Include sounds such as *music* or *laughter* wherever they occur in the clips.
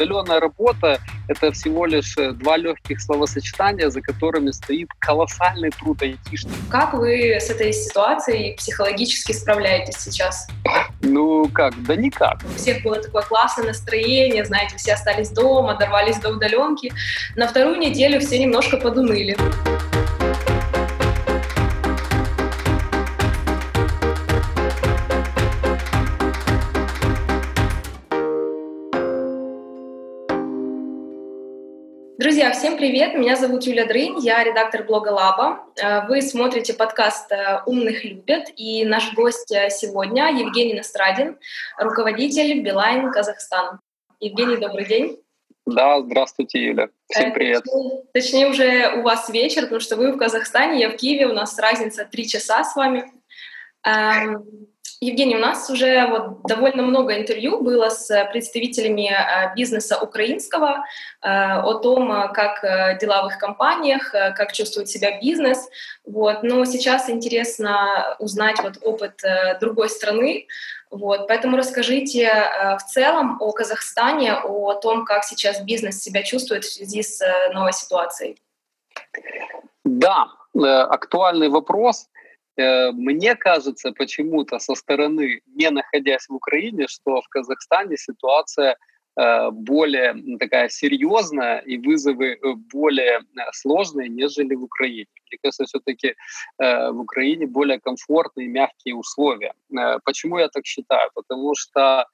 удаленная работа — это всего лишь э, два легких словосочетания, за которыми стоит колоссальный труд айтишника. Как вы с этой ситуацией психологически справляетесь сейчас? Ну как, да никак. У всех было такое классное настроение, знаете, все остались дома, дорвались до удаленки. На вторую неделю все немножко подуныли. Друзья, всем привет! Меня зовут Юля Дрынь, я редактор блога Лаба. Э, вы смотрите подкаст э, «Умных любят», и наш гость э, сегодня Евгений Настрадин, руководитель Билайн Казахстан. Евгений, добрый день. Да, здравствуйте, Юля. Всем привет. Точнее, точнее, уже у вас вечер, потому что вы в Казахстане, я в Киеве, у нас разница три часа с вами. Эм, Евгений, у нас уже вот довольно много интервью было с представителями э, бизнеса украинского э, о том, э, как дела в их компаниях, как чувствует себя бизнес. Вот. Но сейчас интересно узнать вот опыт другой страны. Вот. Поэтому расскажите в целом о Казахстане, о том, как сейчас бизнес себя чувствует в связи с новой ситуацией. Да, актуальный вопрос. Э, мне кажется почему-то со стороны, не находясь в Украине, что в Казахстане ситуация э, более такая серьезная и вызовы э, более сложные, нежели в Украине. Мне кажется, все-таки в Украине более комфортные мягкие условия. Почему я так считаю? Потому что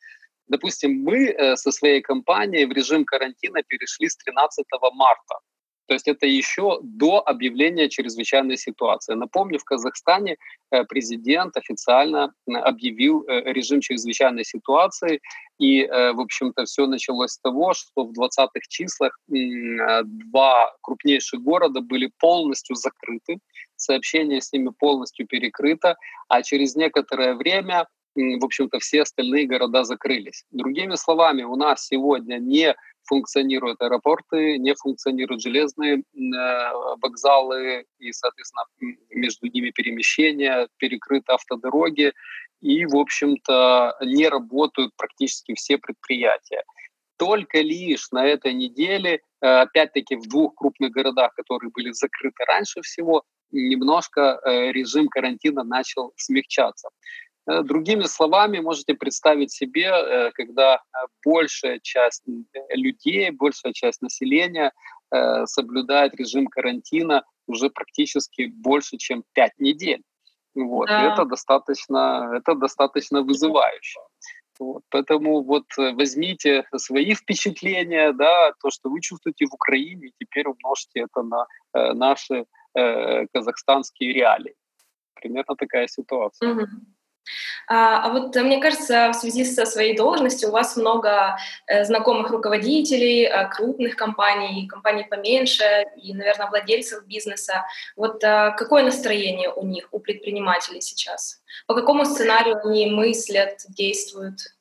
Допустим, мы со своей компанией в режим карантина перешли с 13 марта. То есть это еще до объявления чрезвычайной ситуации. Напомню, в Казахстане э, президент официально объявил э, режим чрезвычайной ситуации, и, э, в общем-то, все началось с того, что в 20-х числах два крупнейших города были полностью закрыты, сообщение с ними полностью перекрыто, а через некоторое время в общем-то, все остальные города закрылись. Другими словами, у нас сегодня не функционируют аэропорты, не функционируют железные э, вокзалы и, соответственно, между ними перемещения, перекрыты автодороги, и, в общем-то, не работают практически все предприятия. Только лишь на этой неделе, э, опять-таки в двух крупных городах, которые были закрыты раньше всего, немножко э, режим карантина начал смягчаться. Э, другими словами, можете представить себе, э, когда э, большая часть людей, большая часть населения соблюдает режим карантина уже практически больше, чем пять недель. Вот. Да. И это достаточно, это достаточно вызывающе. Вот. Поэтому вот возьмите свои впечатления, да, то, что вы чувствуете в Украине, и теперь умножьте это на э, наши э, казахстанские реалии. Примерно такая ситуация. Угу. А, а вот мне кажется, в связи со своей должностью у вас много э, знакомых руководителей э, крупных компаний, компаний поменьше и, наверное, владельцев бизнеса. Вот какое настроение у них, у предпринимателей сейчас? По какому сценарию они мыслят, действуют?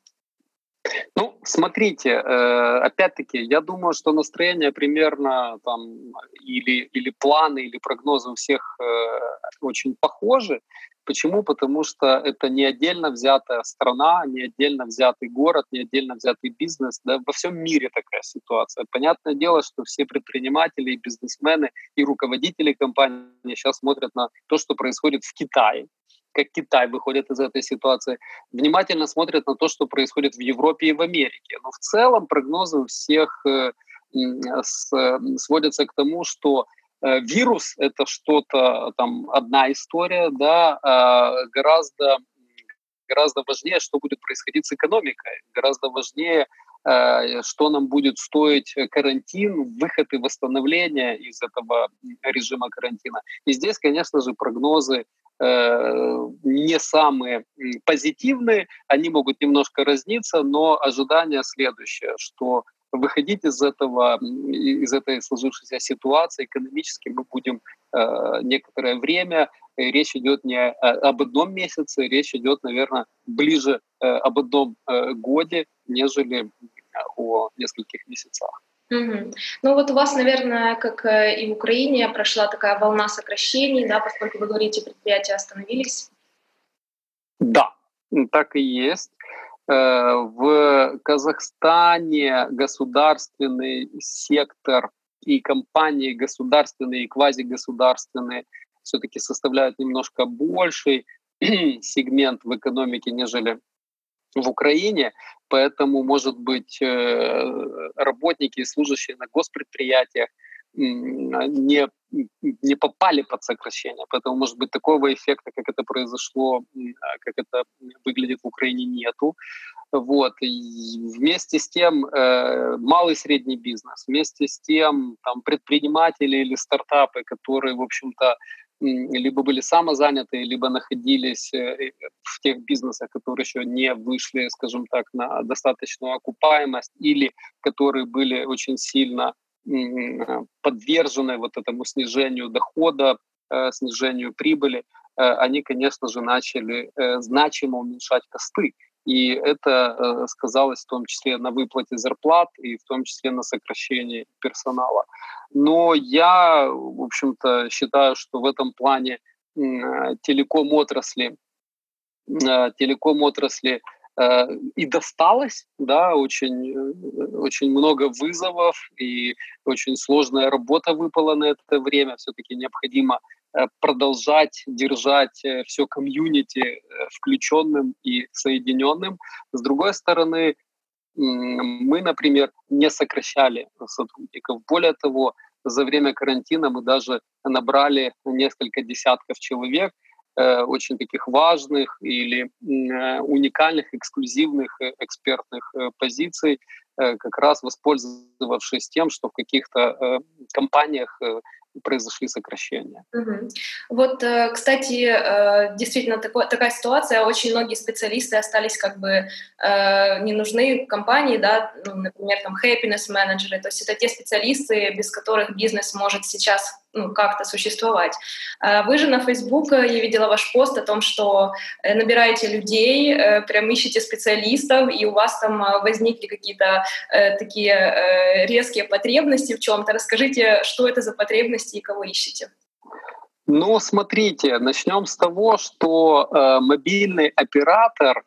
Ну, смотрите, э, опять-таки, я думаю, что настроение примерно там или, или планы, или прогнозы у всех очень похожи. Почему? Потому что это не отдельно взятая страна, не отдельно взятый город, не отдельно взятый бизнес. Да, во всем мире такая ситуация. Понятное дело, что все предприниматели, и бизнесмены и руководители компаний сейчас смотрят на то, что происходит в Китае, как Китай выходит из этой ситуации, внимательно смотрят на то, что происходит в Европе и в Америке. Но в целом прогнозы у всех э, сводятся к тому, что Э, вирус — это что-то, там, одна история, да, а гораздо, гораздо важнее, что будет происходить с экономикой, гораздо важнее, э, что нам будет стоить карантин, выход и восстановление из этого режима карантина. И здесь, конечно же, прогнозы э, не самые позитивные, они могут немножко разниться, но ожидание следующее, что выходить из этого, из этой сложившейся ситуации экономически мы будем э, некоторое время. Речь идет не об одном месяце, речь идет, наверное, ближе э, об одном э, годе, нежели о нескольких месяцах. Угу. Ну вот у вас, наверное, как э, и в Украине, прошла такая волна сокращений, да, поскольку вы говорите, предприятия остановились. Да, так и есть. В Казахстане государственный сектор и компании государственные и квазигосударственные все-таки составляют немножко больший *clears throat* сегмент в экономике, нежели в Украине, поэтому, может быть, э, работники и служащие на госпредприятиях не, не попали под сокращение. Поэтому, может быть, такого эффекта, как это произошло, а, как это выглядит в Украине, нету. Вот. И вместе с тем э, малый и средний бизнес, вместе с тем там, предприниматели или стартапы, которые, в общем-то, либо были самозаняты, либо находились э, в тех бизнесах, которые еще не вышли, скажем так, на достаточную окупаемость, или которые были очень сильно подвержены вот этому снижению дохода, э, снижению прибыли, э, они, конечно же, начали значимо уменьшать косты. И это сказалось в том числе на выплате зарплат и в том числе на сокращении персонала. Но я, в общем-то, считаю, что в этом плане телеком отрасли, телеком отрасли э, и досталось, да, очень, э, очень много вызовов и очень сложная работа выпала на это время. Все-таки необходимо э, продолжать держать все комьюнити включенным и соединенным. С другой стороны, мы, например, не сокращали сотрудников. Более того, за время карантина мы даже набрали несколько десятков человек, э, очень таких важных или э, уникальных, эксклюзивных э, экспертных позиций, как раз воспользовавшись тем, что в каких-то компаниях произошли сокращения. Угу. Вот, э, кстати, э, действительно такой, такая ситуация. Очень многие специалисты остались как бы э, не нужны компании, да, например, там happiness менеджеры. То есть это те специалисты, без которых бизнес может сейчас ну, как-то существовать. А вы же на Facebook, я видела ваш пост о том, что набираете людей, прям ищете специалистов, и у вас там возникли какие-то такие резкие потребности в чем-то. Расскажите, что это за потребности и кого ищете? Ну, смотрите, начнем с того, что э, мобильный оператор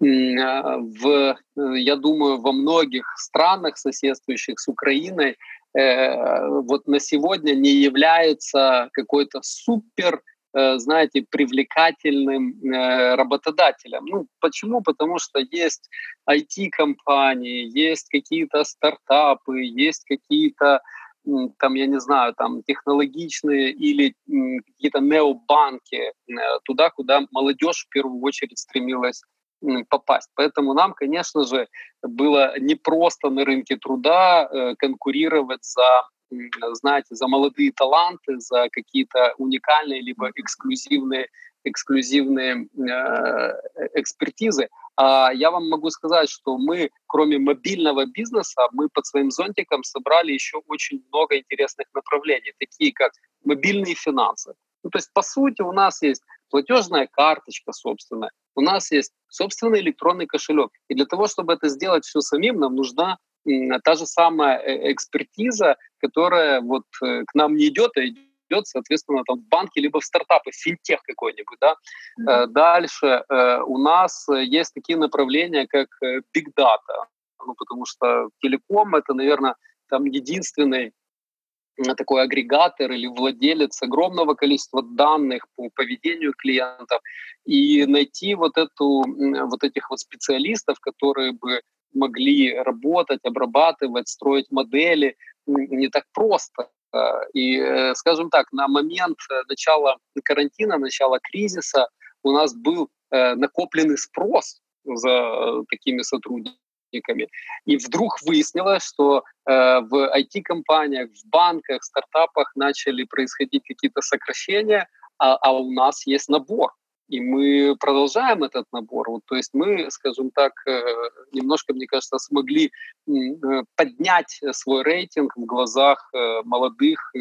э, в, я думаю, во многих странах, соседствующих с Украиной, э, вот на сегодня не является какой-то супер э, знаете, привлекательным э, работодателем. Ну, почему? Потому что есть IT-компании, есть какие-то стартапы, есть какие-то там, я не знаю, там технологичные или какие-то необанки э, туда, куда молодежь в первую очередь стремилась попасть. Поэтому нам, конечно же, было непросто на рынке труда э, конкурировать за знаете, за молодые таланты, за какие-то уникальные либо эксклюзивные, эксклюзивные э, экспертизы. А я вам могу сказать, что мы, кроме мобильного бизнеса, мы под своим зонтиком собрали еще очень много интересных направлений, такие как мобильные финансы. Ну, то есть, по сути, у нас есть платежная карточка собственная, у нас есть собственный электронный кошелек. И для того, чтобы это сделать все самим, нам нужна та же самая э, экспертиза, которая вот э, к нам не идет, а идет идет, соответственно, там в банке либо в стартапы, финтех какой-нибудь, да. Mm-hmm. Дальше э, у нас есть такие направления, как big data, ну, потому что телеком — это, наверное, там единственный такой агрегатор или владелец огромного количества данных по поведению клиентов и найти вот эту вот этих вот специалистов, которые бы могли работать, обрабатывать, строить модели, не так просто. Э, и, э, скажем так, на момент э, начала карантина, начала кризиса у нас был накопленный спрос за такими сотрудниками. И вдруг выяснилось, что в IT-компаниях, в банках, стартапах начали происходить какие-то сокращения, а, а у нас есть набор. И мы продолжаем этот набор. Вот, то есть мы, скажем так, э, немножко, мне кажется, смогли э, поднять свой рейтинг в глазах э, молодых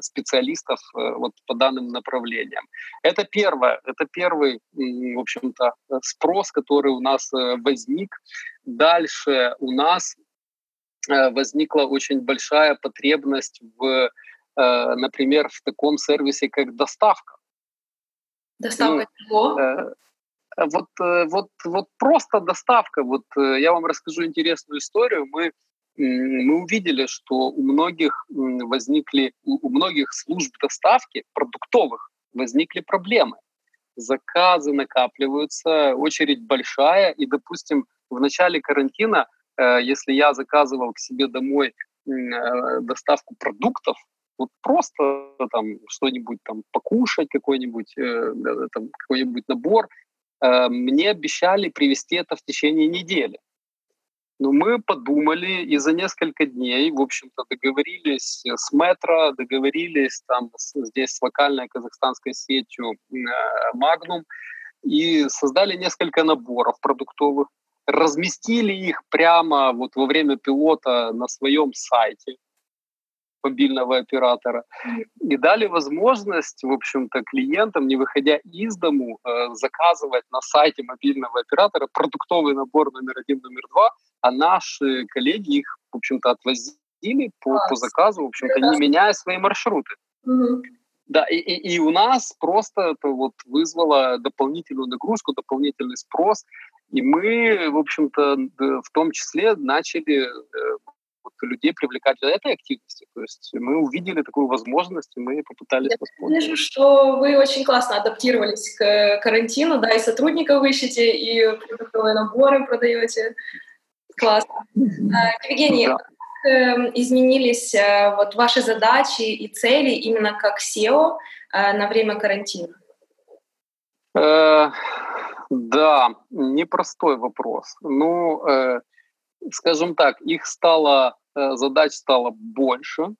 специалистов вот по данным направлениям. Это первое, это первый, в общем-то, спрос, который у нас возник. Дальше у нас возникла очень большая потребность в, например, в таком сервисе, как доставка. Доставка ну, чего? Э, вот, вот, вот просто доставка. Вот я вам расскажу интересную историю. Мы мы увидели, что у многих возникли, у многих служб доставки продуктовых возникли проблемы. Заказы накапливаются, очередь большая, и, допустим, в начале карантина, э, если я заказывал к себе домой э, доставку продуктов, вот просто там что-нибудь там покушать, какой-нибудь э, какой-нибудь набор, мне обещали привезти это в течение недели. Но мы подумали и за несколько дней, в общем-то, договорились с метро, договорились там с, здесь с локальной казахстанской сетью Magnum и создали несколько наборов продуктовых, разместили их прямо вот во время пилота на своем сайте мобильного оператора и дали возможность, в общем-то, клиентам, не выходя из дому, э, заказывать на сайте мобильного оператора продуктовый набор номер один, номер два, а наши коллеги их, в общем-то, отвозили по, по заказу, в общем-то, не меняя свои маршруты. Угу. Да, и, и, и у нас просто это вот вызвало дополнительную нагрузку, дополнительный спрос, и мы, в общем-то, в том числе начали э, вот, людей привлекать для этой активности. То есть мы увидели такую возможность, и мы попытались Я воспользоваться. Вижу, что вы очень классно адаптировались к карантину, да, и сотрудников ищете, и продуктовые наборы продаете. Классно. А, Евгений, да. как эм, изменились э, вот ваши задачи и цели именно как SEO э, на время карантина? Э, да, непростой вопрос. Ну, э, скажем так, их стало, э, задач стало больше,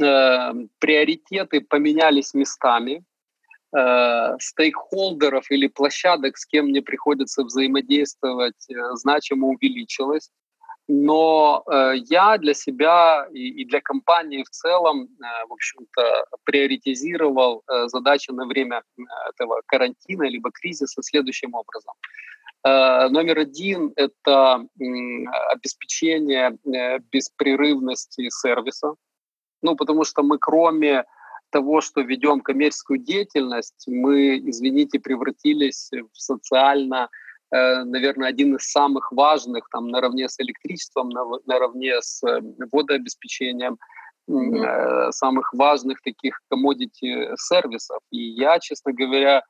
э, приоритеты поменялись местами, э, стейкхолдеров или площадок, с кем мне приходится взаимодействовать, значимо увеличилось. Но я для себя и, для компании в целом, в общем-то, приоритизировал задачи на время этого карантина либо кризиса следующим образом. Э, номер один — это обеспечение э, беспрерывности сервиса. Ну, потому что мы кроме того, что ведем коммерческую деятельность, мы, извините, превратились в социально, э, наверное, один из самых важных, там, наравне с электричеством, наравне с водообеспечением, mm-hmm. самых важных таких commodity сервисов. И я, честно говоря,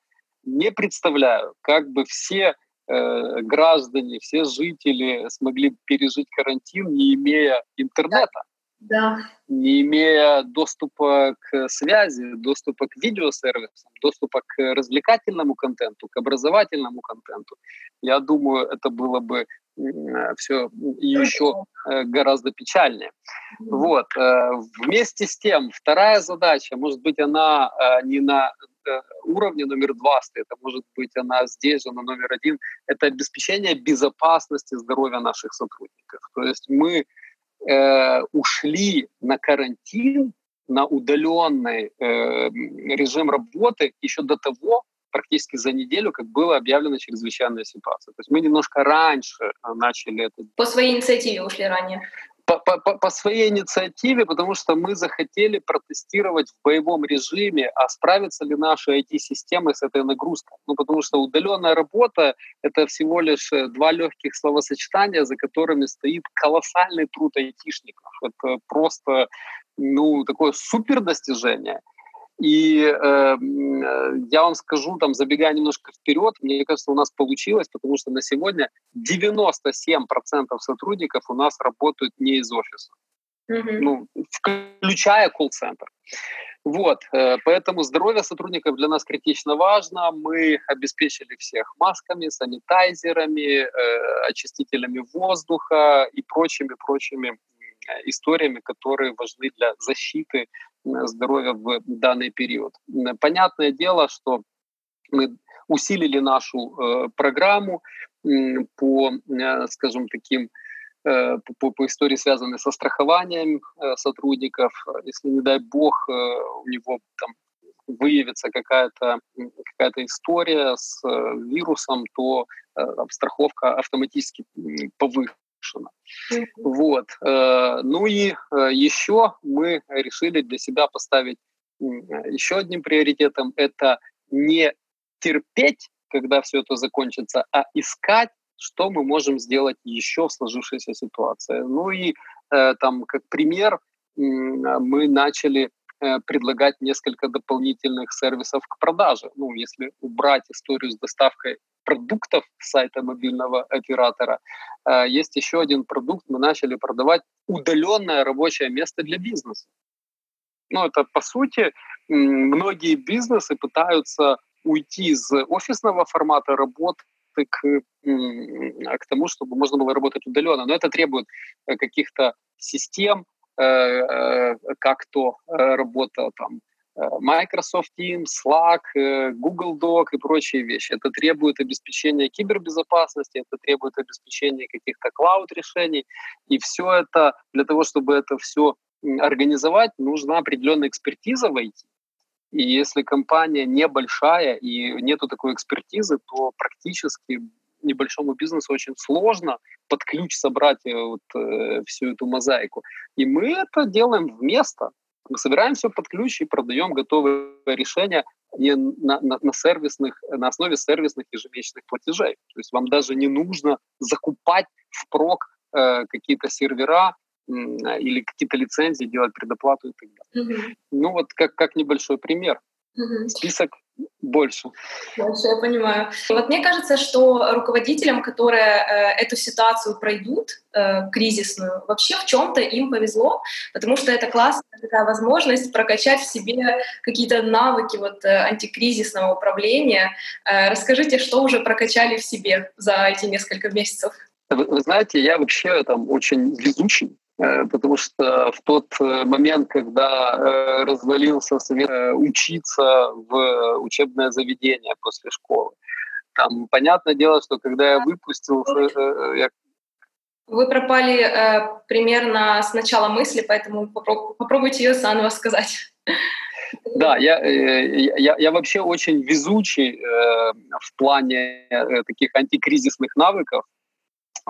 не представляю, как бы все Э, граждане, все жители смогли пережить карантин, не имея интернета, да. не имея доступа к связи, доступа к видеосервисам, доступа к развлекательному контенту, к образовательному контенту. Я думаю, это было бы все еще э, гораздо печальнее. Вот. Э, вместе с тем, вторая задача, может быть, она не на уровне номер два стоит, а может быть она здесь же на номер один, это обеспечение безопасности здоровья наших сотрудников. То есть мы э, ушли на карантин, на удаленный э, режим работы еще до того, практически за неделю, как была объявлена чрезвычайная ситуация. То есть мы немножко раньше начали это. По своей инициативе ушли ранее по, по, по своей инициативе, потому что мы захотели протестировать в боевом режиме, а справится ли наши IT-системы с этой нагрузкой. Ну, потому что удаленная работа — это всего лишь э, два легких словосочетания, за которыми стоит колоссальный труд айтишников. Это просто ну, такое супер достижение — и э, я вам скажу, там, забегая немножко вперед, мне кажется, у нас получилось, потому что на сегодня 97% сотрудников у нас работают не из офиса, mm-hmm. ну, включая колл-центр. Вот, э, поэтому здоровье сотрудников для нас критично важно. Мы обеспечили всех масками, санитайзерами, э, очистителями воздуха и прочими-прочими историями, которые важны для защиты здоровья в данный период. Понятное дело, что мы усилили нашу э, программу по, э, скажем, таким э, по, по истории, связанной со страхованием сотрудников. Если, не дай бог, у него там выявится какая-то какая история с вирусом, то страховка автоматически повышена решено. Вот. Э, ну и э, еще мы решили для себя поставить еще одним приоритетом – это не терпеть когда все это закончится, а искать, что мы можем сделать еще в сложившейся ситуации. Ну и э, там, как пример, мы начали предлагать несколько дополнительных сервисов к продаже. Ну, если убрать историю с доставкой продуктов с сайта мобильного оператора, э, есть еще один продукт, мы начали продавать удаленное рабочее место для бизнеса. Ну, это по сути, многие бизнесы пытаются уйти из офисного формата работы к, к тому, чтобы можно было работать удаленно. Но это требует э, каких-то систем, э, э, как то работа там Microsoft Teams, Slack, Google Doc и прочие вещи. Это требует обеспечения кибербезопасности, это требует обеспечения каких-то клауд-решений. И все это, для того, чтобы это все организовать, нужна определенная экспертиза в IT. И если компания небольшая и нету такой экспертизы, то практически небольшому бизнесу очень сложно под ключ собрать э, вот, э, всю эту мозаику. И мы это делаем вместо. Мы собираем все под ключ и продаем готовые решения не на, на, на, сервисных, на основе сервисных ежемесячных платежей. То есть вам даже не нужно закупать впрок э, какие-то сервера или какие-то лицензии, делать предоплату и так далее. Угу. Ну вот как, как небольшой пример. Угу. Список больше. Больше, я понимаю. Вот мне кажется, что руководителям, которые э, эту ситуацию пройдут, э, кризисную, вообще в чем-то им повезло, потому что это классная такая возможность прокачать в себе какие-то навыки вот, э, антикризисного управления. Э, расскажите, что уже прокачали в себе за эти несколько месяцев? Вы, вы знаете, я вообще там очень везучий потому что в тот э, момент, когда э, развалился совет учиться в учебное заведение после школы, там понятное дело, что когда я выпустился, я вы пропали э, примерно с начала мысли, поэтому попробуйте ее заново сказать. Да, я, я, я вообще очень везучий э, в плане э, таких антикризисных навыков,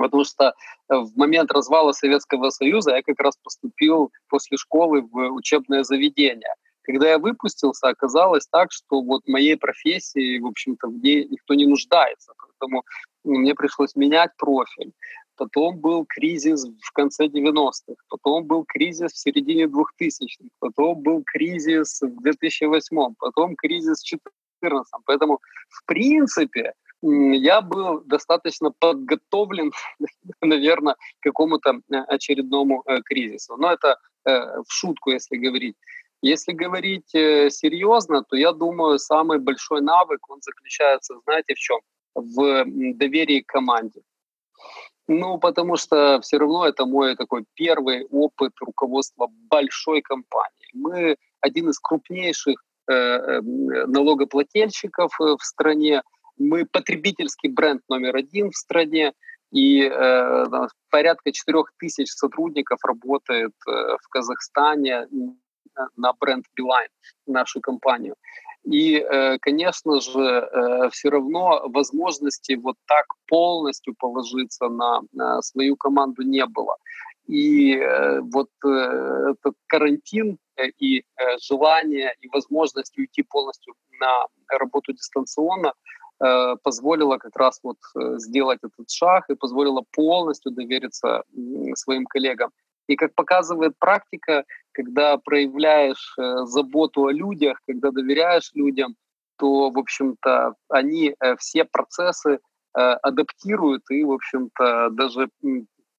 потому что в момент развала Советского Союза я как раз поступил после школы в учебное заведение. Когда я выпустился, оказалось так, что вот моей профессии, в общем-то, в ней никто не нуждается. Поэтому мне пришлось менять профиль. Потом был кризис в конце 90-х, потом был кризис в середине 2000-х, потом был кризис в 2008 потом кризис в 2014 Поэтому, в принципе, я был достаточно подготовлен, *laughs* наверное, к какому-то э, очередному э, кризису. Но это э, в шутку, если говорить. Если говорить серьезно, то я думаю, самый большой навык, он заключается, знаете, в чем? В доверии к команде. Ну, потому что все равно это мой такой первый опыт руководства большой компании. Мы один из крупнейших налогоплательщиков в стране, мы потребительский бренд номер один в стране, и э, порядка 4 тысяч сотрудников работает э, в Казахстане на бренд Beeline, нашу компанию. И, э, конечно же, э, все равно возможности вот так полностью положиться на, свою команду не было. И э, вот э, этот карантин э, и э, желание и возможность уйти полностью на работу дистанционно – Э, позволило как раз вот э, сделать этот шаг и позволило полностью довериться своим коллегам. И как показывает практика, когда проявляешь э, заботу о людях, когда доверяешь людям, то, в общем-то, они все процессы адаптируют и, в общем-то, даже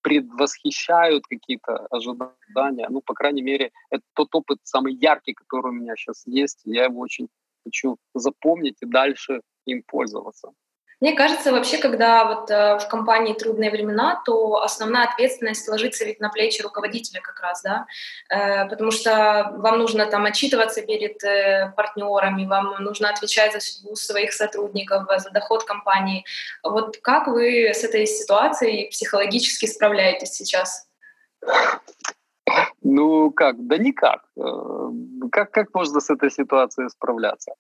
предвосхищают какие-то ожидания. Ну, по крайней мере, это тот опыт самый яркий, который у меня сейчас есть. Я его очень хочу запомнить и дальше им пользоваться. Мне кажется, вообще, когда вот э, в компании трудные времена, то основная ответственность ложится ведь на плечи руководителя как раз, да, э, потому что вам нужно там отчитываться перед э, партнерами, вам нужно отвечать за судьбу своих сотрудников, за доход компании. Вот как вы с этой ситуацией психологически справляетесь сейчас? Ну как, да никак. Как, как можно с этой ситуацией справляться?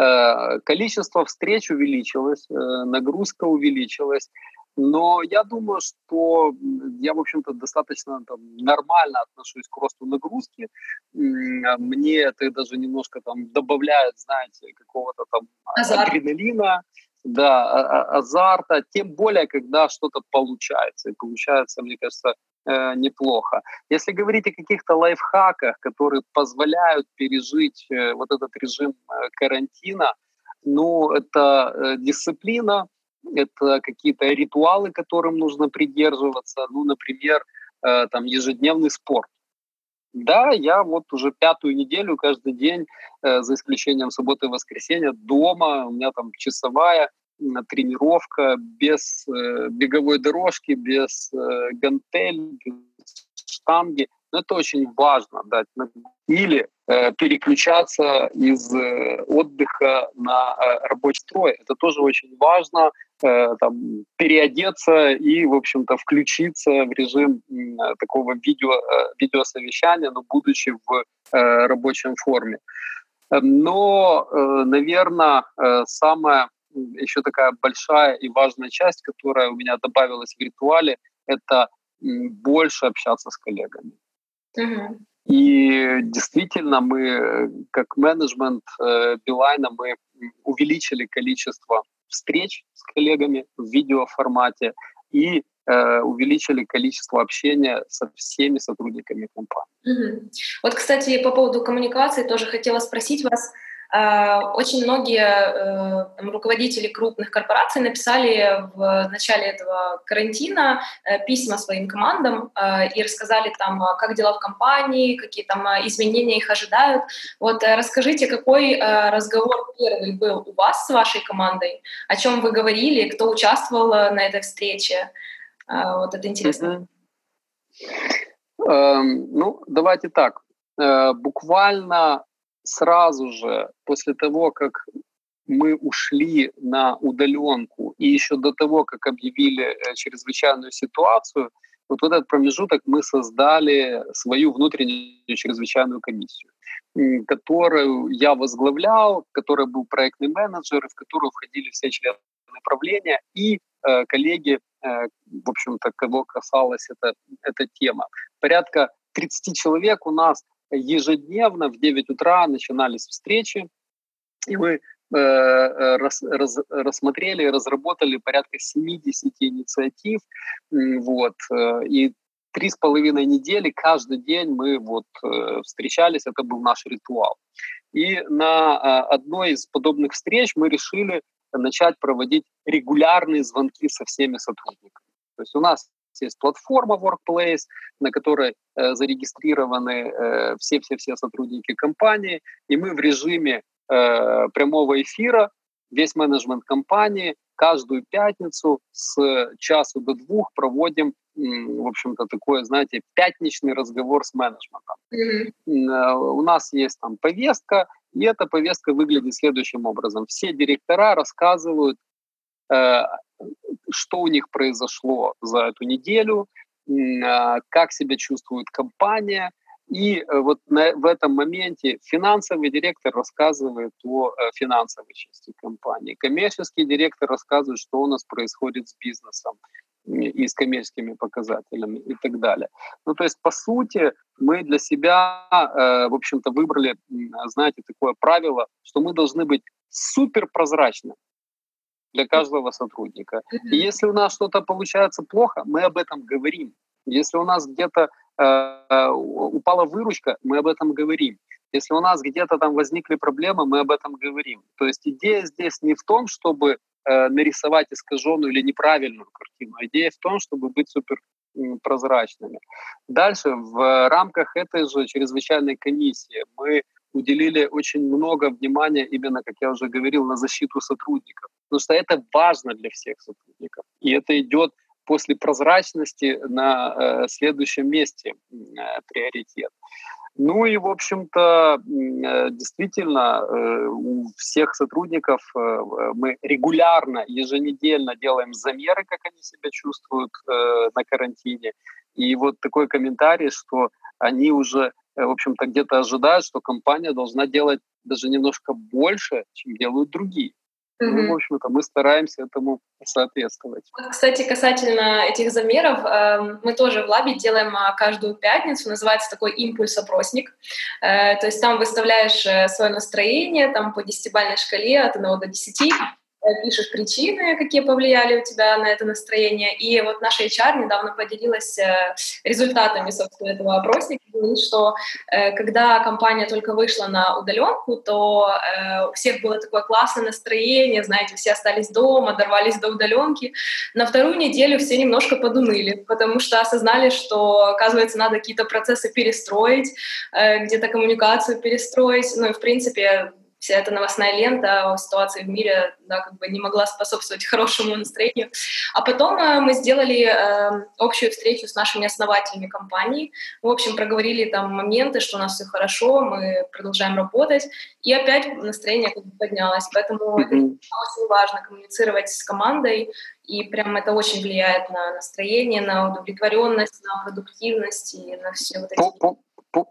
Э, количество встреч увеличилось, э, нагрузка увеличилась, но я думаю, что я, в общем-то, достаточно там, нормально отношусь к росту нагрузки. Мне это даже немножко там добавляет, знаете, какого-то там Азарт. адреналина, да, а, а, азарта, тем более, когда что-то получается. И получается, мне кажется, э, неплохо. Если говорить о каких-то лайфхаках, которые позволяют пережить э, вот этот режим э, карантина, ну, это дисциплина, это какие-то ритуалы, которым нужно придерживаться, ну, например, там ежедневный спорт. Да, я вот уже пятую неделю каждый день, э, за исключением субботы и воскресенья, дома, у меня там часовая тренировка без э, беговой дорожки, без э, гантель, без штанги. Но это очень важно. Да. Или э, переключаться из э, отдыха на э, рабочий строй. Это тоже очень важно. Э, там, переодеться и, в общем-то, включиться в режим э, такого видео, э, видеосовещания, но будучи в э, рабочем форме. Но, э, наверное, э, самая еще такая большая и важная часть, которая у меня добавилась в ритуале, это больше общаться с коллегами. Mm-hmm. И действительно мы, как менеджмент э, Билайна, мы увеличили количество встреч с коллегами в видеоформате и э, увеличили количество общения со всеми сотрудниками компании. Угу. Вот, кстати, по поводу коммуникации тоже хотела спросить вас. Э, очень многие э, руководители крупных корпораций написали в начале этого карантина э, письма своим командам и рассказали там, как дела в компании, какие там изменения их ожидают. Вот расскажите, какой разговор первый был у вас с вашей командой, о чем вы говорили, кто участвовал на этой встрече. Вот это интересно. Um, ну, давайте так. Буквально сразу же после того, как мы ушли на удаленку и еще до того, как объявили э, чрезвычайную ситуацию, вот в этот промежуток мы создали свою внутреннюю чрезвычайную комиссию, которую я возглавлял, в которой был проектный менеджер, в которую входили все члены направления и э, коллеги, э, в общем-то, кого касалась эта, эта тема. Порядка 30 человек у нас ежедневно в 9 утра начинались встречи, и мы э, э, рас, раз, рассмотрели разработали порядка 70 инициатив. Вот, э, и три с половиной недели каждый день мы вот встречались, это был наш ритуал. И на одной из подобных встреч мы решили начать проводить регулярные звонки со всеми сотрудниками. То есть у нас есть платформа Workplace, на которой э, зарегистрированы э, все-все-все сотрудники компании, и мы в режиме э, прямого эфира, весь менеджмент компании, каждую пятницу с часу до двух проводим, в общем-то, такой, знаете, пятничный разговор с менеджментом. Mm-hmm. У нас есть там повестка, и эта повестка выглядит следующим образом. Все директора рассказывают э, что у них произошло за эту неделю, а, как себя чувствует компания. И э, вот на, в этом моменте финансовый директор рассказывает о э, финансовой части компании, коммерческий директор рассказывает, что у нас происходит с бизнесом и с коммерческими показателями и так далее. Ну, то есть, по сути, мы для себя, э, в общем-то, выбрали, знаете, такое правило, что мы должны быть супер прозрачны для каждого сотрудника. И если у нас что-то получается плохо, мы об этом говорим. Если у нас где-то э, упала выручка, мы об этом говорим. Если у нас где-то там возникли проблемы, мы об этом говорим. То есть идея здесь не в том, чтобы э, нарисовать искаженную или неправильную картину. А идея в том, чтобы быть супер прозрачными. Дальше в рамках этой же чрезвычайной комиссии мы уделили очень много внимания именно, как я уже говорил, на защиту сотрудников. Потому что это важно для всех сотрудников. И это идет после прозрачности на э, следующем месте э, приоритет. Ну и, в общем-то, э, действительно, э, у всех сотрудников э, мы регулярно, еженедельно делаем замеры, как они себя чувствуют на карантине. И вот такой комментарий, что они уже Э, в общем-то, где-то ожидают, что компания должна делать даже немножко больше, чем делают другие. Mm-hmm. Ну, в общем-то, мы стараемся этому соответствовать. Кстати, касательно этих замеров, эм, мы тоже в Лабе делаем а, каждую пятницу, называется такой импульс-опросник. Э, то есть там выставляешь э, свое настроение там по десятибалльной шкале от 1 до 10, э, пишешь причины, какие повлияли у тебя на это настроение. И вот наша HR недавно поделилась э, результатами, собственно, этого опросника. Говорит, что э, когда компания только вышла на удаленку, то у всех было такое классное настроение, знаете, все остались дома, дорвались до удаленки. На вторую неделю все немножко подуныли, потому что осознали, что, оказывается, надо какие-то процессы перестроить, где-то коммуникацию перестроить. Ну и, в принципе, вся эта новостная лента о ситуации в мире да, как бы не могла способствовать *laughs* хорошему настроению. А потом э, мы сделали э, общую встречу с нашими основателями компании. В общем, проговорили там моменты, что у нас все хорошо, мы продолжаем работать. И опять настроение как бы поднялось. Поэтому mm-hmm. очень важно коммуницировать с командой. И прям это очень влияет на настроение, на удовлетворенность, на продуктивность и на все вот эти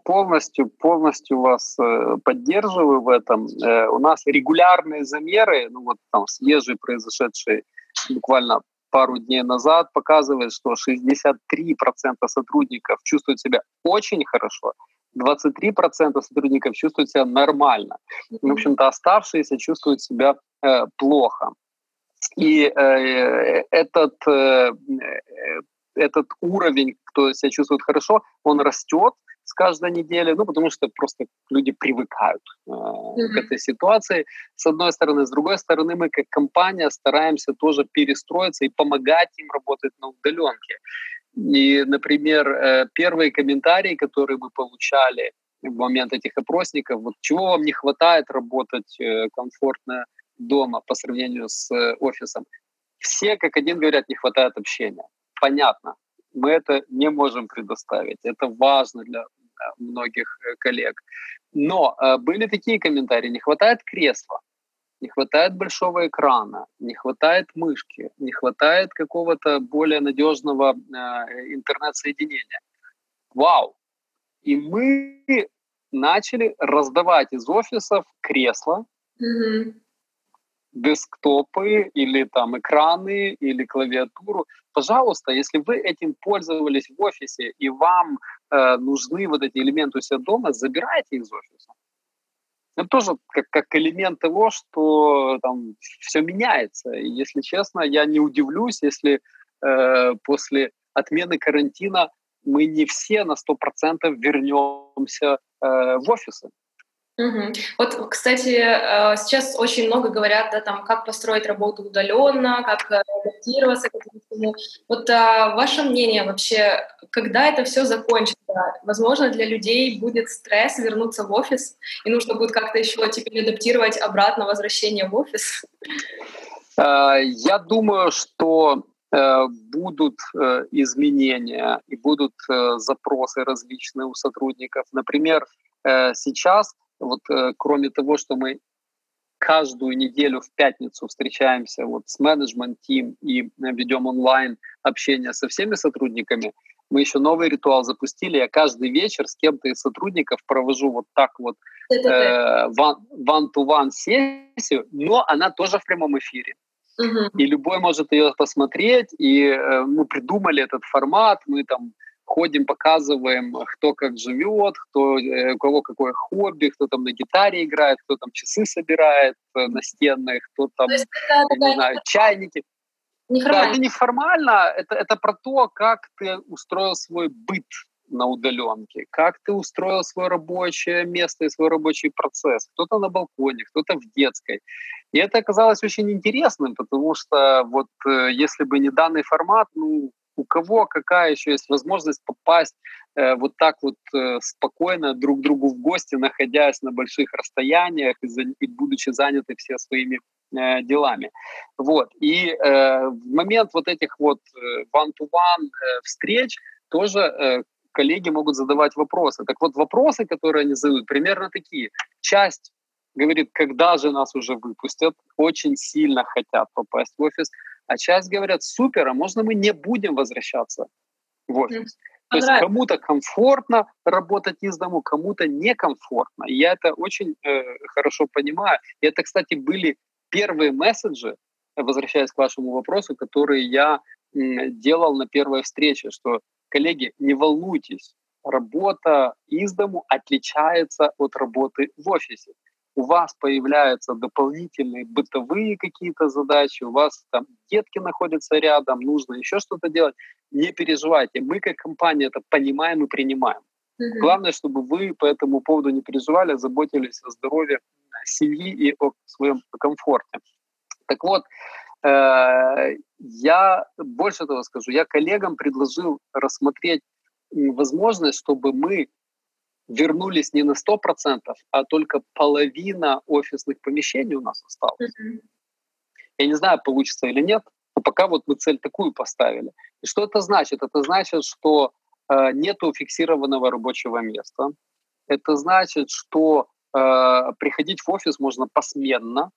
полностью, полностью вас э, поддерживаю в этом. Э, у нас регулярные замеры, ну вот там свежий произошедший буквально пару дней назад показывает, что 63% сотрудников чувствуют себя очень хорошо, 23% сотрудников чувствуют себя нормально. В общем-то, оставшиеся чувствуют себя э, плохо. И э, этот, э, этот уровень, кто себя чувствует хорошо, он растет, с каждой недели, ну, потому что просто люди привыкают э, mm-hmm. к этой ситуации, с одной стороны. С другой стороны, мы как компания стараемся тоже перестроиться и помогать им работать на удаленке. И, например, э, первые комментарии, которые мы получали в момент этих опросников, вот чего вам не хватает работать э, комфортно дома по сравнению с э, офисом, все как один говорят, не хватает общения. Понятно, мы это не можем предоставить. Это важно для многих э, коллег. Но э, были такие комментарии, не хватает кресла, не хватает большого экрана, не хватает мышки, не хватает какого-то более надежного э, интернет-соединения. Вау! И мы начали раздавать из офисов кресла, mm-hmm десктопы или там экраны или клавиатуру. Пожалуйста, если вы этим пользовались в офисе и вам э, нужны вот эти элементы у себя дома, забирайте из офиса. Это тоже как, как элемент того, что там все меняется. И, если честно, я не удивлюсь, если э, после отмены карантина мы не все на 100% вернемся э, в офисы. Угу. Вот, кстати, э, сейчас очень много говорят, да, там, как построить работу удаленно, как э, адаптироваться к этому. Вот а, ваше мнение вообще, когда это все закончится? Возможно, для людей будет стресс вернуться в офис, и нужно будет как-то еще теперь адаптировать обратно возвращение в офис? Э, я думаю, что будут изменения и будут запросы различные у сотрудников. Например, сейчас вот э, кроме того, что мы каждую неделю в пятницу встречаемся вот с менеджмент-тим и ведем онлайн общение со всеми сотрудниками, мы еще новый ритуал запустили. Я каждый вечер с кем-то из сотрудников провожу вот так вот э, one-to-one сессию, но она тоже в прямом эфире. Угу. И любой может ее посмотреть. И э, мы придумали этот формат, мы там ходим, показываем, кто как живет, кто, э, у кого какое хобби, кто там на гитаре играет, кто там часы собирает э, настенные, кто там, это, не это, знаю, чайники. Да, это неформально, это, это про то, как ты устроил свой быт на удаленке, как ты устроил свое рабочее место и свой рабочий процесс. Кто-то на балконе, кто-то в детской. И это оказалось очень интересным, потому что вот э, если бы не данный формат, ну, у кого какая еще есть возможность попасть э, вот так вот э, спокойно друг к другу в гости, находясь на больших расстояниях и, за, и будучи заняты все своими э, делами. Вот. И э, в момент вот этих вот э, one-to-one э, встреч тоже э, коллеги могут задавать вопросы. Так вот, вопросы, которые они задают, примерно такие. Часть говорит, когда же нас уже выпустят, очень сильно хотят попасть в офис. А часть говорят, супер, а можно мы не будем возвращаться в офис? То есть кому-то комфортно работать из дому, кому-то некомфортно. И я это очень э, хорошо понимаю. И это, кстати, были первые месседжи, возвращаясь к вашему вопросу, которые я э, делал на первой встрече, что, коллеги, не волнуйтесь, работа из дому отличается от работы в офисе. У вас появляются дополнительные бытовые какие-то задачи, у вас там детки находятся рядом, нужно еще что-то делать, не переживайте. Мы как компания это понимаем и принимаем. Mm-hmm. Главное, чтобы вы по этому поводу не переживали, заботились о здоровье семьи и о своем комфорте. Так вот, э, я больше того скажу, я коллегам предложил рассмотреть возможность, чтобы мы вернулись не на 100%, а только половина офисных помещений у нас осталось. Mm-hmm. Я не знаю, получится или нет, но пока вот мы цель такую поставили. И что это значит? Это значит, что э, нету фиксированного рабочего места. Это значит, что э, приходить в офис можно посменно.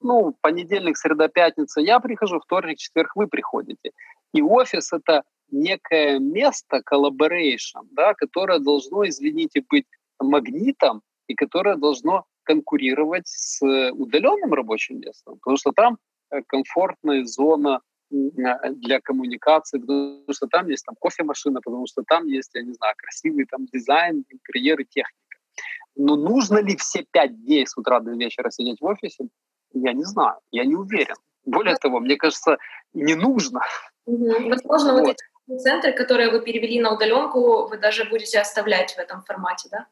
Ну, понедельник, среда, пятница я прихожу, вторник, четверг вы приходите. И офис — это некое место, collaboration, да, которое должно, извините, быть магнитом и которое должно конкурировать с удаленным рабочим местом, потому что там э, комфортная зона для коммуникации, потому что там есть там кофемашина, потому что там есть, я не знаю, красивый там дизайн, интерьер и техника. Но нужно ли все пять дней с утра до вечера сидеть в офисе, я не знаю, я не уверен. Более того, мне кажется, не нужно. Возможно, вот, вот эти центры, которые вы перевели на удаленку, вы даже будете оставлять в этом формате, да?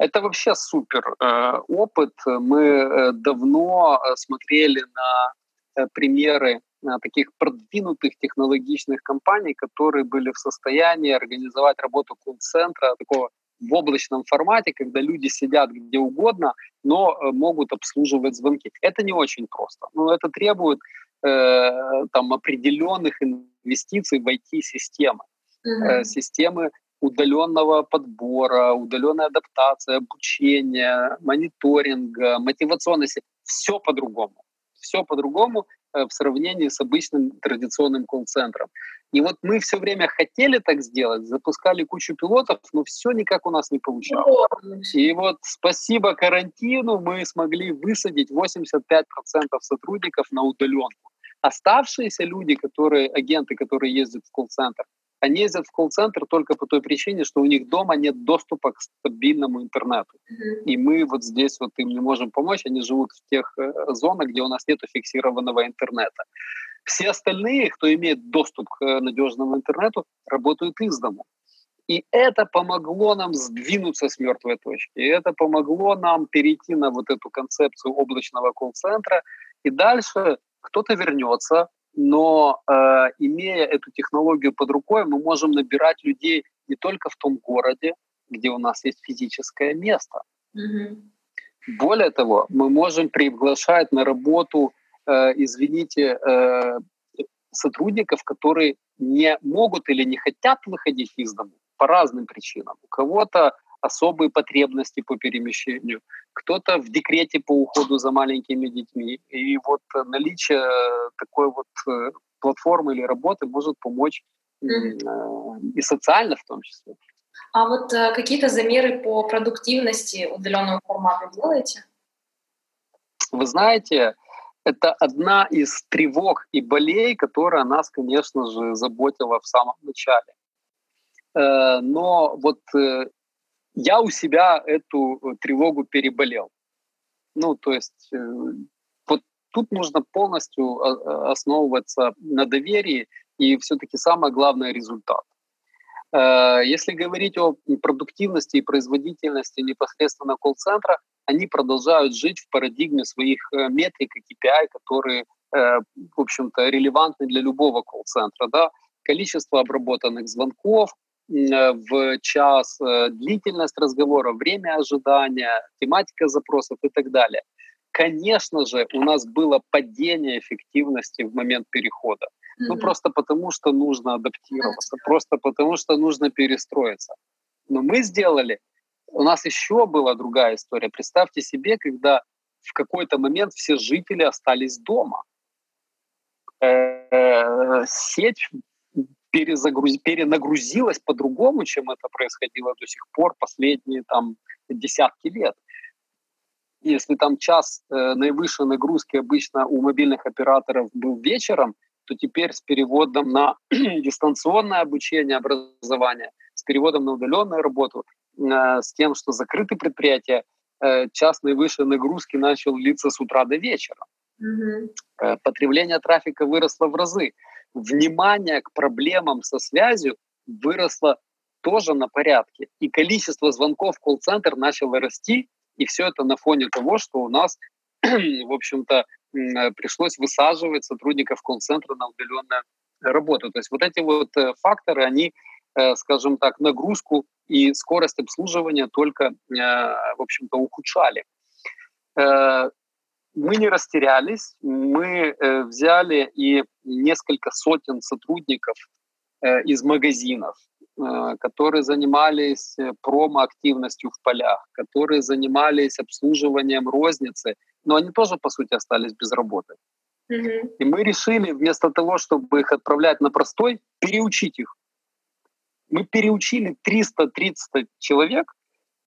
Это вообще супер э, опыт. Мы э, давно э, смотрели на примеры таких продвинутых технологичных компаний, которые были в состоянии организовать работу колл-центра такого в облачном формате, когда люди сидят где угодно, но могут обслуживать звонки. Это не очень просто. Но это требует э, там определенных инвестиций в IT-системы, mm-hmm. системы удаленного подбора, удаленной адаптации, обучения, мониторинга, мотивационности. Все по-другому. Все по-другому э, в сравнении с обычным традиционным колл-центром. И вот мы все время хотели так сделать, запускали кучу пилотов, но все никак у нас не получалось. И вот спасибо карантину мы смогли высадить 85% сотрудников на удаленку. Оставшиеся люди, которые, агенты, которые ездят в колл-центр, они ездят в колл-центр только по той причине, что у них дома нет доступа к стабильному интернету. Mm-hmm. И мы вот здесь вот им не можем помочь. Они живут в тех э, зонах, где у нас нет фиксированного интернета. Все остальные, кто имеет доступ к э, надежному интернету, работают из дома. И это помогло нам сдвинуться с мертвой точки. И это помогло нам перейти на вот эту концепцию облачного колл-центра. И дальше кто-то вернется, но э, имея эту технологию под рукой, мы можем набирать людей не только в том городе, где у нас есть физическое место. Mm-hmm. Более того, мы можем приглашать на работу, э, извините, э, сотрудников, которые не могут или не хотят выходить из дома по разным причинам. У кого-то особые потребности по перемещению, кто-то в декрете по уходу за маленькими детьми. И вот наличие такой вот э, платформы или работы может помочь mm-hmm. и социально в том числе. А вот э, какие-то замеры по продуктивности удаленного формата делаете? Вы знаете, это одна из тревог и болей, которая нас, конечно же, заботила в самом начале. Но вот я у себя эту э, тревогу переболел. Ну, то есть э, вот тут нужно полностью а, основываться на доверии и все-таки самое главное — результат. Э, если говорить о продуктивности и производительности непосредственно колл-центра, они продолжают жить в парадигме своих метрик и KPI, которые, в общем-то, релевантны для любого колл-центра. Да? Количество обработанных звонков, Э, в час, э, длительность разговора, время ожидания, тематика запросов и так далее. Конечно же, у нас было падение эффективности в момент перехода. Mm-hmm. Ну, просто потому, что нужно адаптироваться, просто потому, что нужно перестроиться. Но мы сделали, у нас еще была другая история. Представьте себе, когда в какой-то момент все жители остались дома. Э, сеть перезагруз... перенагрузилась по-другому, чем это происходило до сих пор последние там десятки лет. Если там час э, наивысшей нагрузки обычно у мобильных операторов был вечером, то теперь с переводом на *clears throat* дистанционное обучение, образование, с переводом на удаленную работу, э, с тем, что закрыты предприятия, э, час наивысшей нагрузки начал литься с утра до вечера. Mm-hmm. Потребление трафика выросло в разы. Внимание к проблемам со связью выросло тоже на порядке. И количество звонков в колл-центр начало расти, и все это на фоне того, что у нас, *clears throat* в общем-то, пришлось высаживать сотрудников колл-центра на удаленную работу. То есть вот эти вот факторы, они Э, скажем так, нагрузку и скорость обслуживания только, э, в общем-то, ухудшали. Э, мы не растерялись, мы взяли и несколько сотен сотрудников из магазинов, которые занимались промо-активностью в полях, которые занимались обслуживанием розницы, но они тоже, по сути, остались без работы. Mm-hmm. И мы решили вместо того, чтобы их отправлять на простой, переучить их. Мы переучили 330 человек,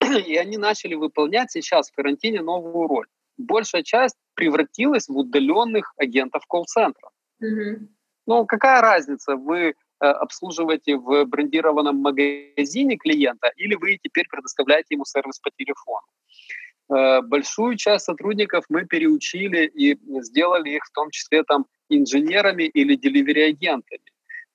*clears throat* и они начали выполнять сейчас в карантине новую роль. Большая часть превратилась в удаленных агентов колл-центра. Mm-hmm. Ну, какая разница, вы э, обслуживаете в брендированном магазине клиента или вы теперь предоставляете ему сервис по телефону. Э, большую часть сотрудников мы переучили и сделали их в том числе там инженерами или деливери-агентами.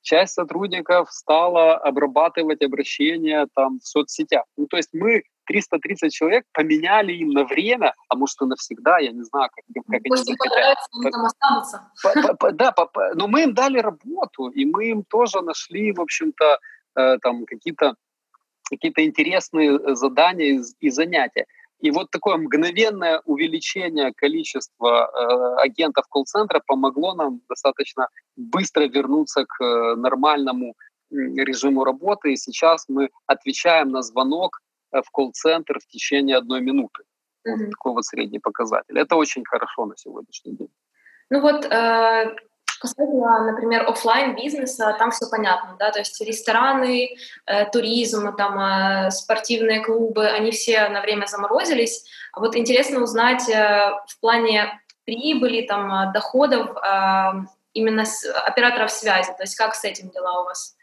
Часть сотрудников стала обрабатывать обращения там в соцсетях. Ну, то есть мы 330 человек поменяли им на время, а может и навсегда, я не знаю, как, как они захотят. Они там останутся. Да, но мы им дали работу, и мы им тоже нашли, в общем-то, э, там какие-то какие-то интересные задания и занятия. И вот такое мгновенное увеличение количества э, агентов колл-центра помогло нам достаточно быстро вернуться к э, нормальному режиму работы. И сейчас мы отвечаем на звонок э, в колл-центр в течение одной минуты. Mm-hmm. Вот такой вот средний показатель. Это очень хорошо на сегодняшний день. Ну вот э, Касательно, например, офлайн бизнеса, там все понятно, да, то есть рестораны, э, туризм, там э, спортивные клубы, они все на время заморозились. А вот интересно узнать э, в плане прибыли, там э, доходов э, именно с операторов связи, то есть как с этим дела у вас?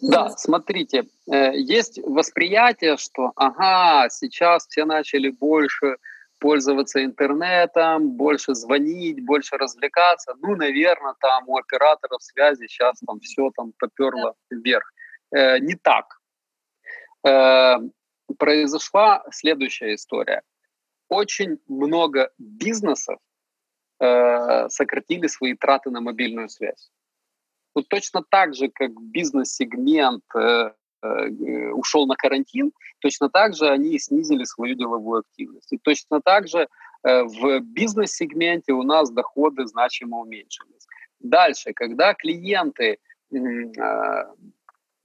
Да, смотрите, э, есть восприятие, что ага, сейчас все начали больше пользоваться интернетом, больше звонить, больше развлекаться. Ну, наверное, там у операторов связи сейчас там все там поперло вверх. Э, не так. Э, произошла следующая история. Очень много бизнесов э, сократили свои траты на мобильную связь. Вот точно так же, как бизнес-сегмент э, Э, ушел на карантин, точно так же они снизили свою деловую активность. И точно так же э, в бизнес-сегменте у нас доходы значимо уменьшились. Дальше, когда клиенты э,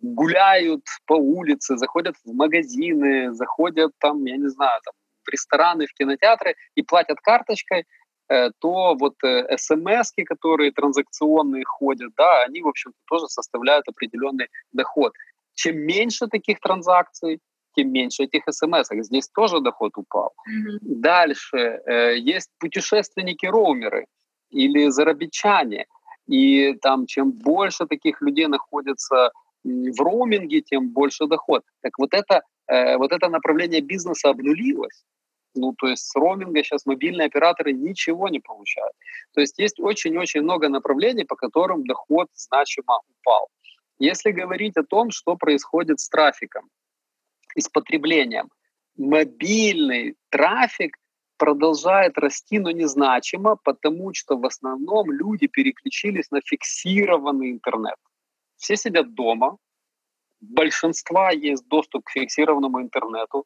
гуляют по улице, заходят в магазины, заходят там, я не знаю, там, в рестораны, в кинотеатры и платят карточкой, то вот смс, которые транзакционные ходят, да, они, в общем-то, тоже составляют определенный доход. Чем меньше таких транзакций, тем меньше этих смс. Здесь тоже доход упал. Mm-hmm. Дальше э, есть путешественники-роумеры или зарабичане. И там чем больше таких людей находится в роуминге, тем больше доход. Так вот это, э, вот это направление бизнеса обнулилось. Ну, то есть с роуминга сейчас мобильные операторы ничего не получают. То есть есть очень-очень много направлений, по которым доход значимо упал. Если говорить о том, что происходит с трафиком и с потреблением, мобильный трафик продолжает расти, но незначимо, потому что в основном люди переключились на фиксированный интернет. Все сидят дома, большинства есть доступ к фиксированному интернету,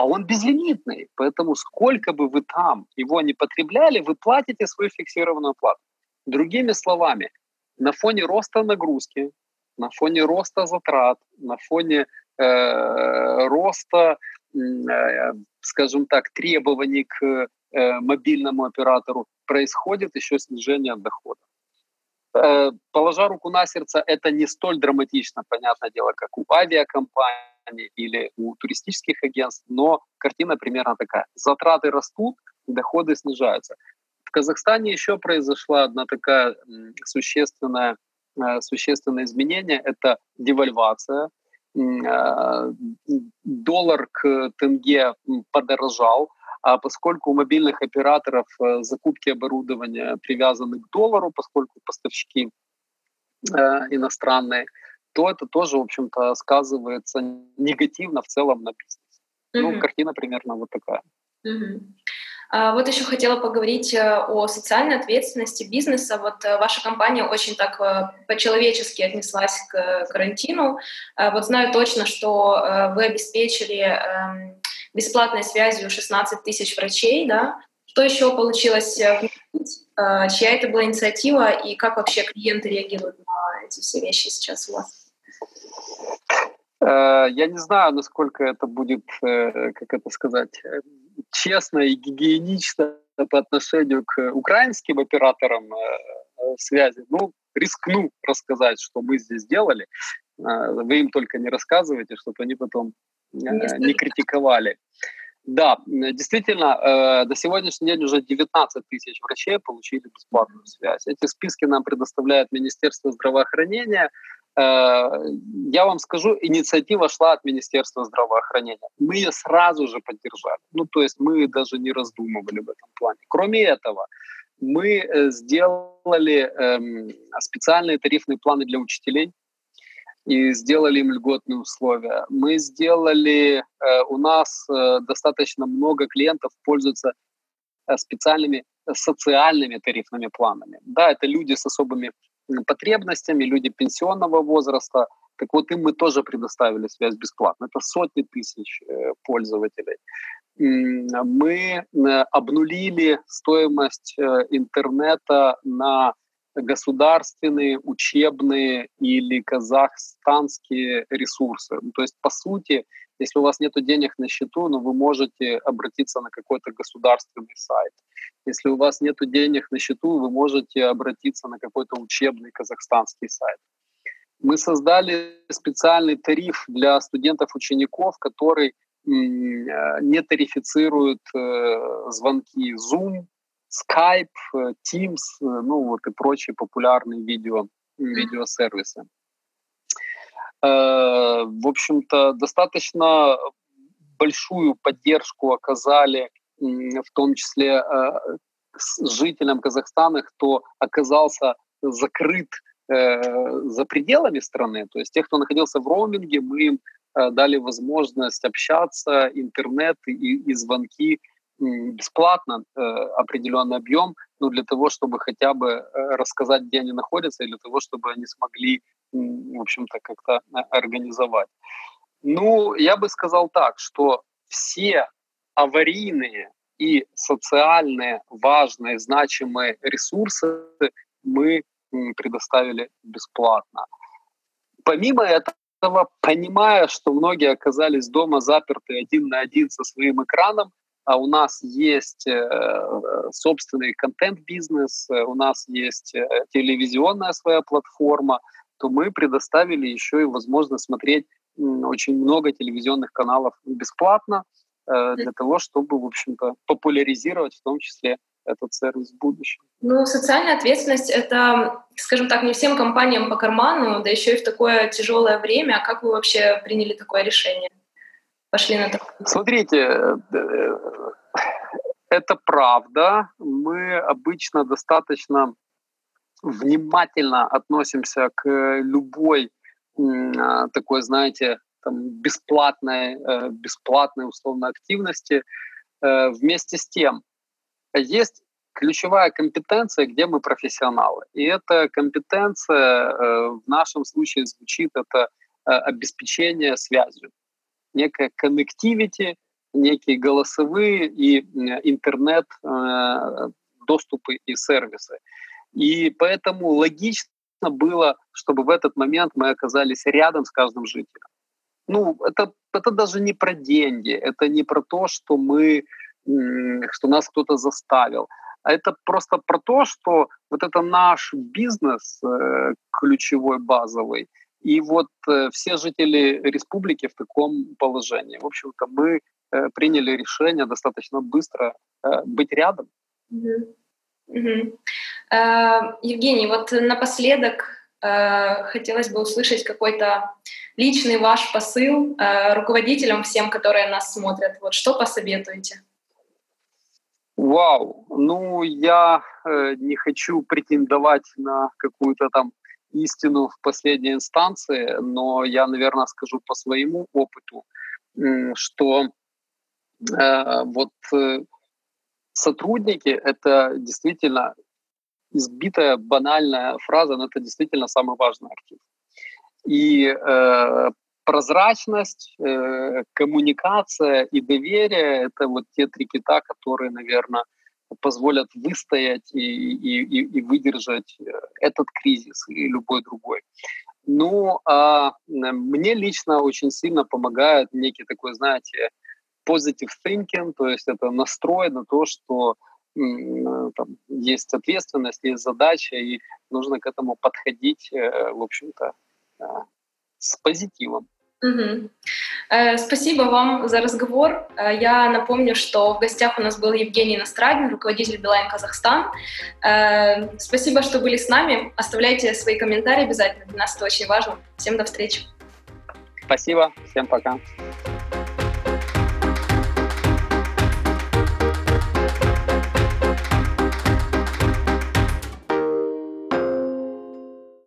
а он безлимитный, поэтому сколько бы вы там его не потребляли, вы платите свою фиксированную плату. Другими словами, на фоне роста нагрузки, на фоне роста затрат, на фоне э, роста, э, скажем так, требований к э, мобильному оператору, происходит еще снижение дохода. Э, положа руку на сердце, это не столь драматично, понятное дело, как у авиакомпаний или у туристических агентств, но картина примерно такая. Затраты растут, доходы снижаются. В Казахстане еще произошла одна такая существенная Э, существенное изменение — это девальвация. Э, доллар к тенге подорожал, а поскольку у мобильных операторов э, закупки оборудования привязаны к доллару, поскольку поставщики иностранные, то это тоже, в общем-то, сказывается негативно в целом на бизнесе. Mm-hmm. Ну, картина примерно вот такая. Mm-hmm. Вот еще хотела поговорить э, о социальной ответственности бизнеса. Вот э, ваша компания очень так э, по-человечески отнеслась к карантину. Вот знаю точно, что вы обеспечили эм, бесплатной связью 16 тысяч врачей, да? Что еще получилось Чья это была инициатива и как вообще клиенты реагируют на эти все вещи сейчас у вас? Я не знаю, насколько это будет, как это сказать, честно и гигиенично по отношению к украинским операторам э, связи. Ну, рискну рассказать, что мы здесь делали. Э, вы им только не рассказывайте, чтобы они потом э, не критиковали. Да, действительно, до сегодняшнего дня уже 19 тысяч врачей получили бесплатную связь. Эти списки нам предоставляет Министерство здравоохранения. Э, я вам скажу, инициатива шла от Министерства здравоохранения. Мы ее сразу же поддержали. Ну, то есть мы даже не раздумывали в этом плане. Кроме этого, мы э, сделали эм, специальные тарифные планы для учителей и сделали им льготные условия. Мы сделали, э, у нас достаточно много клиентов пользуются специальными социальными тарифными планами. Да, это люди с особыми потребностями, люди пенсионного возраста. Так вот, им мы тоже предоставили связь бесплатно. Это сотни тысяч э, пользователей. Мы обнулили стоимость э, интернета на государственные, учебные или казахстанские ресурсы. Ну, то есть, по сути, если у вас нет денег на счету, но ну, вы можете обратиться на какой-то государственный сайт. Если у вас нет денег на счету, вы можете обратиться на какой-то учебный казахстанский сайт. Мы создали специальный тариф для студентов-учеников, который э, не тарифицирует э, звонки Zoom, Skype, э, Teams, ну вот и прочие популярные видео, видеосервисы. В общем-то, достаточно большую поддержку оказали в том числе э, жителям Казахстана, кто оказался закрыт э, за пределами страны. То есть тех, кто находился в роуминге, мы им дали возможность общаться, интернет и, и звонки бесплатно, определенный объем, ну, для того, чтобы хотя бы рассказать, где они находятся, и для того, чтобы они смогли в общем-то, как-то э, организовать. Ну, я бы сказал так, что все аварийные и социальные важные, значимые ресурсы мы предоставили бесплатно. Помимо этого, понимая, что многие оказались дома заперты один на один со своим экраном, а у нас есть э, собственный контент-бизнес, у нас есть э, телевизионная своя платформа, то мы предоставили еще и возможность смотреть очень много телевизионных каналов бесплатно для того, чтобы, в общем-то, популяризировать в том числе этот сервис в будущем. Ну, социальная ответственность — это, скажем так, не всем компаниям по карману, да еще и в такое тяжелое время. А как вы вообще приняли такое решение? Пошли на такое? Смотрите, э, это правда. Мы обычно достаточно внимательно относимся к любой а, такой, знаете, там, бесплатной, э, бесплатной условно активности. Э, вместе с тем, есть ключевая компетенция, где мы профессионалы. И эта компетенция э, в нашем случае звучит это обеспечение связью. Некая connectivity, некие голосовые и интернет доступы и сервисы. И поэтому логично было, чтобы в этот момент мы оказались рядом с каждым жителем. Ну, это, это даже не про деньги, это не про то, что мы, что нас кто-то заставил, а это просто про то, что вот это наш бизнес э, ключевой, базовый, и вот э, все жители республики в таком положении. В общем-то, мы э, приняли решение достаточно быстро быть рядом. Mm-hmm. Э, Евгений, вот напоследок хотелось бы услышать какой-то личный ваш посыл э, руководителям, всем, которые нас смотрят. Вот что посоветуете? Вау, ну я э, не хочу претендовать на какую-то там истину в последней инстанции, но я, наверное, скажу по своему опыту, что э, вот э, сотрудники — это действительно избитая, банальная фраза, но это действительно самый важный актив. И э, прозрачность, э, коммуникация и доверие — это вот те три кита, которые, наверное, позволят выстоять и, и, и выдержать э, этот кризис и любой другой. Ну, а мне лично очень сильно помогает некий такой, знаете, positive thinking, то есть это настрой на то, что там, есть ответственность, есть задача, и нужно к этому подходить, э, в общем-то, с позитивом. Угу. Спасибо вам за разговор. Э, я напомню, что в гостях у нас был Евгений Настрадин, руководитель Билайн Казахстан. Э, спасибо, что были с нами. Оставляйте свои комментарии обязательно. Для нас это очень важно. Всем до встречи. Спасибо. Всем пока.